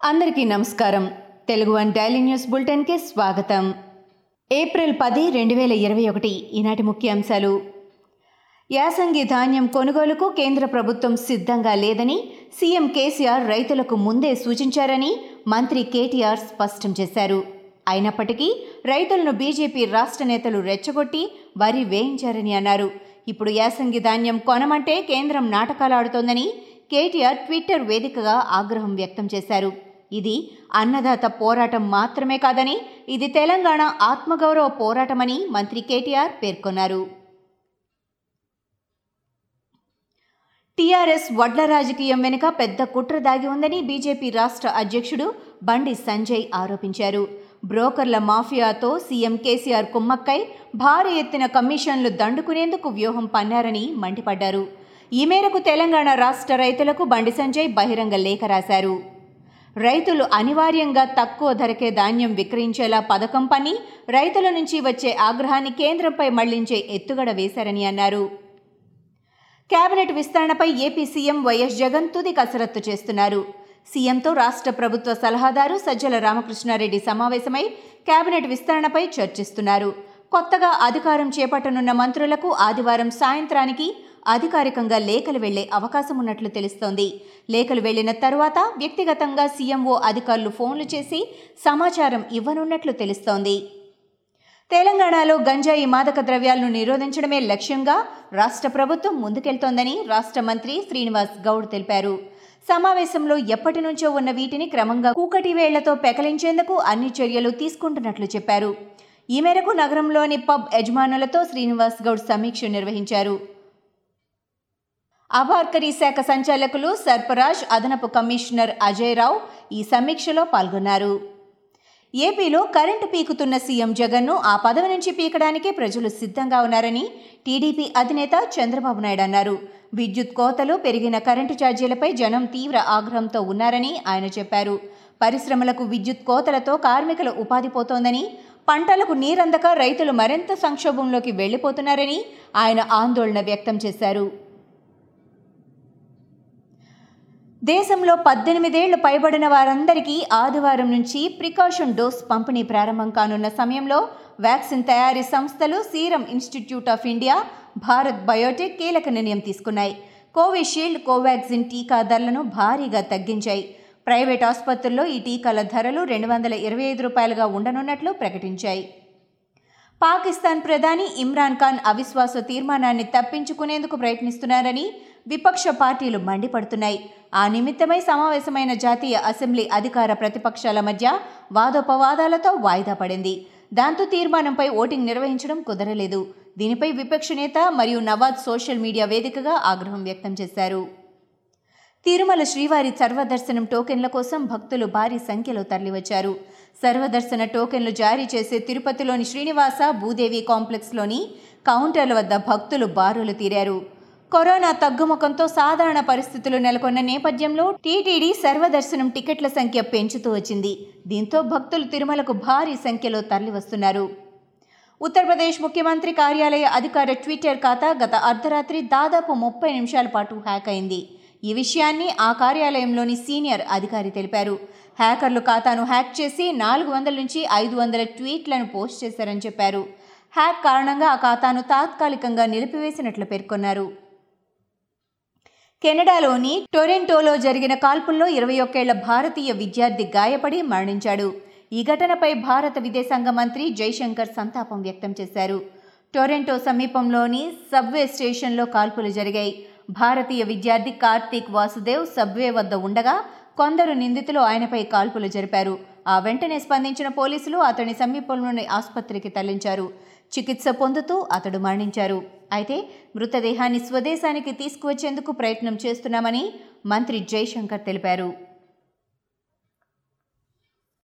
అందరికీ నమస్కారం. Telugu one daily news బులెటిన్కి స్వాగతం. ఏప్రిల్ పది రెండు వేల ఇరవై ఒకటి ఈనాటి ముఖ్యాంశాలు యాసంగి ధాన్యం కొనుగోలుకు కేంద్ర ప్రభుత్వం సిద్ధంగా లేదని సీఎం కేసీఆర్ రైతులకు ముందే సూచించారని మంత్రి కేటీఆర్ స్పష్టం చేశారు. అయినప్పటికీ రైతులను బీజేపీ రాష్ట్ర నేతలు రెచ్చగొట్టి వరి వేయించారని అన్నారు. ఇప్పుడు యాసంగి ధాన్యం కొనమంటే కేంద్రం నాటకాలాడుతోందని కేటీఆర్ ట్విట్టర్ వేదికగా ఆగ్రహం వ్యక్తం చేశారు. ఇది అన్నదాత పోరాటం మాత్రమే కాదని ఇది తెలంగాణ ఆత్మగౌరవ పోరాటమని మంత్రి కేటీఆర్ పేర్కొన్నారు. టీఆర్ఎస్ వడ్ల రాజకీయం వెనుక పెద్ద కుట్ర దాగి ఉందని బీజేపీ రాష్ట్ర అధ్యక్షుడు బండి సంజయ్ ఆరోపించారు. బ్రోకర్ల మాఫియాతో సీఎం కేసీఆర్ కుమ్మక్కై భారీ ఎత్తున కమిషన్లు దండుకునేందుకు వ్యూహం పన్నారని మండిపడ్డారు. ఈ మేరకు తెలంగాణ రాష్ట్ర రైతులకు బండి సంజయ్ బహిరంగ లేఖ రాశారు. రైతులు అనివార్యంగా తక్కువ ధరకే ధాన్యం విక్రయించేలా పథకం పని రైతుల నుంచి వచ్చే ఆగ్రహాన్ని కేంద్రంపై మళ్ళించే ఎత్తుగడ వేశారని అన్నారు. కేబినెట్ విస్తరణపై ఏపీ సీఎం వైఎస్ జగన్ తుది కసరత్తు చేస్తున్నారు. సీఎంతో రాష్ట్ర ప్రభుత్వ సలహాదారు సజ్జల రామకృష్ణారెడ్డి సమావేశమై కేబినెట్ విస్తరణపై చర్చిస్తున్నారు. కొత్తగా అధికారం చేపట్టనున్న మంత్రులకు ఆదివారం సాయంత్రానికి అధికారికంగా లేఖలు వెళ్ళే అవకాశం ఉన్నట్లు తెలుస్తోంది. లేఖలు వెళ్ళిన తరువాత వ్యక్తిగతంగా సీఎంఓ అధికారులు ఫోన్లు చేసి సమాచారం ఇవ్వనున్నట్లు తెలుస్తోంది. తెలంగాణలో గంజాయి మాదక ద్రవ్యాలను నిరోధించడమే లక్ష్యంగా రాష్ట్ర ప్రభుత్వం ముందుకెళ్తోందని రాష్ట్ర మంత్రి శ్రీనివాస్ గౌడ్ తెలిపారు. సమావేశంలో ఎప్పటి నుంచో ఉన్న వీటిని క్రమంగా కూకటి వేళ్ళతో పెకలించేందుకు అన్ని చర్యలు తీసుకుంటున్నట్లు చెప్పారు. ఈ మేరకు నగరంలోని పబ్ యజమానులతో శ్రీనివాస్ గౌడ్ సమీక్ష నిర్వహించారు. అబార్కరీ శాఖ సంచాలకులు సర్పరాజ్ అదనపు కమిషనర్ అజయ్ రావు ఈ సమీక్షలో పాల్గొన్నారు. ఏపీలో కరెంటు పీకుతున్న సీఎం జగన్ను ఆ పదవి నుంచి పీకడానికే ప్రజలు సిద్ధంగా ఉన్నారని టీడీపీ అధినేత చంద్రబాబు నాయుడు అన్నారు. విద్యుత్ కోతలు పెరిగిన కరెంటు ఛార్జీలపై జనం తీవ్ర ఆగ్రహంతో ఉన్నారని ఆయన చెప్పారు. పరిశ్రమలకు విద్యుత్ కోతలతో కార్మికుల ఉపాధి పోతోందని పంటలకు నీరందక రైతులు మరింత సంక్షోభంలోకి వెళ్ళిపోతున్నారని ఆయన ఆందోళన వ్యక్తం చేశారు. దేశంలో పద్దెనిమిదేళ్ళు పైబడిన వారందరికీ ఆదివారం నుంచి ప్రికాషన్ డోస్ పంపిణీ ప్రారంభం కానున్న సమయంలో వ్యాక్సిన్ తయారీ సంస్థలు Serum Institute of India Bharat Biotech కీలక నిర్ణయం తీసుకున్నాయి. కోవిషీల్డ్ కోవాక్సిన్ టీకా ధరలను భారీగా తగ్గించాయి. ప్రైవేట్ ఆసుపత్రుల్లో ఈ టీకాల ధరలు రెండు వందల ఇరవై ఐదు రూపాయలుగా ఉండనున్నట్లు ప్రకటించాయి. పాకిస్తాన్ ప్రధాని ఇమ్రాన్ ఖాన్ అవిశ్వాస తీర్మానాన్ని తప్పించుకునేందుకు ప్రయత్నిస్తున్నారని విపక్ష పార్టీలు మండిపడుతున్నాయి. ఆ నిమిత్తమై సమావేశమైన జాతీయ అసెంబ్లీ అధికార ప్రతిపక్షాల మధ్య వాదోపవాదాలతో వాయిదా పడింది. దాంతో తీర్మానంపై ఓటింగ్ నిర్వహించడం కుదరలేదు. దీనిపై విపక్ష నేత మరియు నవాజ్ సోషల్ మీడియా వేదికగా ఆగ్రహం వ్యక్తం చేశారు. తిరుమల శ్రీవారి సర్వదర్శనం టోకెన్ల కోసం భక్తులు భారీ సంఖ్యలో తరలివచ్చారు. సర్వదర్శన టోకెన్లు జారీ చేసే తిరుపతిలోని శ్రీనివాస భూదేవి కాంప్లెక్స్లోని కౌంటర్ల వద్ద భక్తులు బారులు తీరారు. కరోనా తగ్గుముఖంతో సాధారణ పరిస్థితులు నెలకొన్న నేపథ్యంలో టీటీడీ సర్వదర్శనం టికెట్ల సంఖ్య పెంచుతూ వచ్చింది. దీంతో భక్తులు తిరుమలకు భారీ సంఖ్యలో తరలివస్తున్నారు. ఉత్తరప్రదేశ్ ముఖ్యమంత్రి కార్యాలయ అధికార ట్విట్టర్ ఖాతా గత అర్ధరాత్రి దాదాపు ముప్పై నిమిషాల పాటు హ్యాక్ అయింది. ఈ విషయాన్ని ఆ కార్యాలయంలోని సీనియర్ అధికారి తెలిపారు. హ్యాకర్లు ఖాతాను హ్యాక్ చేసి నాలుగు వందల నుంచి ఐదు వందల ట్వీట్లను పోస్ట్ చేశారని చెప్పారు. హ్యాక్ కారణంగా ఆ ఖాతాను తాత్కాలికంగా నిలిపివేసినట్లు పేర్కొన్నారు. కెనడాలోని టొరెంటోలో జరిగిన కాల్పుల్లో ఇరవై ఒక్కేళ్ళ భారతీయ విద్యార్థి గాయపడి మరణించాడు. ఈ ఘటనపై భారత విదేశాంగ మంత్రి జైశంకర్ సంతాపం వ్యక్తం చేశారు. టొరెంటో సమీపంలోని సబ్వే స్టేషన్లో కాల్పులు జరిగాయి. భారతీయ విద్యార్థి కార్తీక్ వాసుదేవ్ సబ్వే వద్ద ఉండగా కొందరు నిందితులు ఆయనపై కాల్పులు జరిపారు. ఆ వెంటనే స్పందించిన పోలీసులు అతని సమీపంలోని ఆసుపత్రికి తరలించారు. చికిత్స పొందుతూ అతడు మరణించారు. అయితే మృతదేహాన్ని స్వదేశానికి తీసుకువచ్చేందుకు ప్రయత్నం చేస్తున్నామని మంత్రి జైశంకర్ తెలిపారు.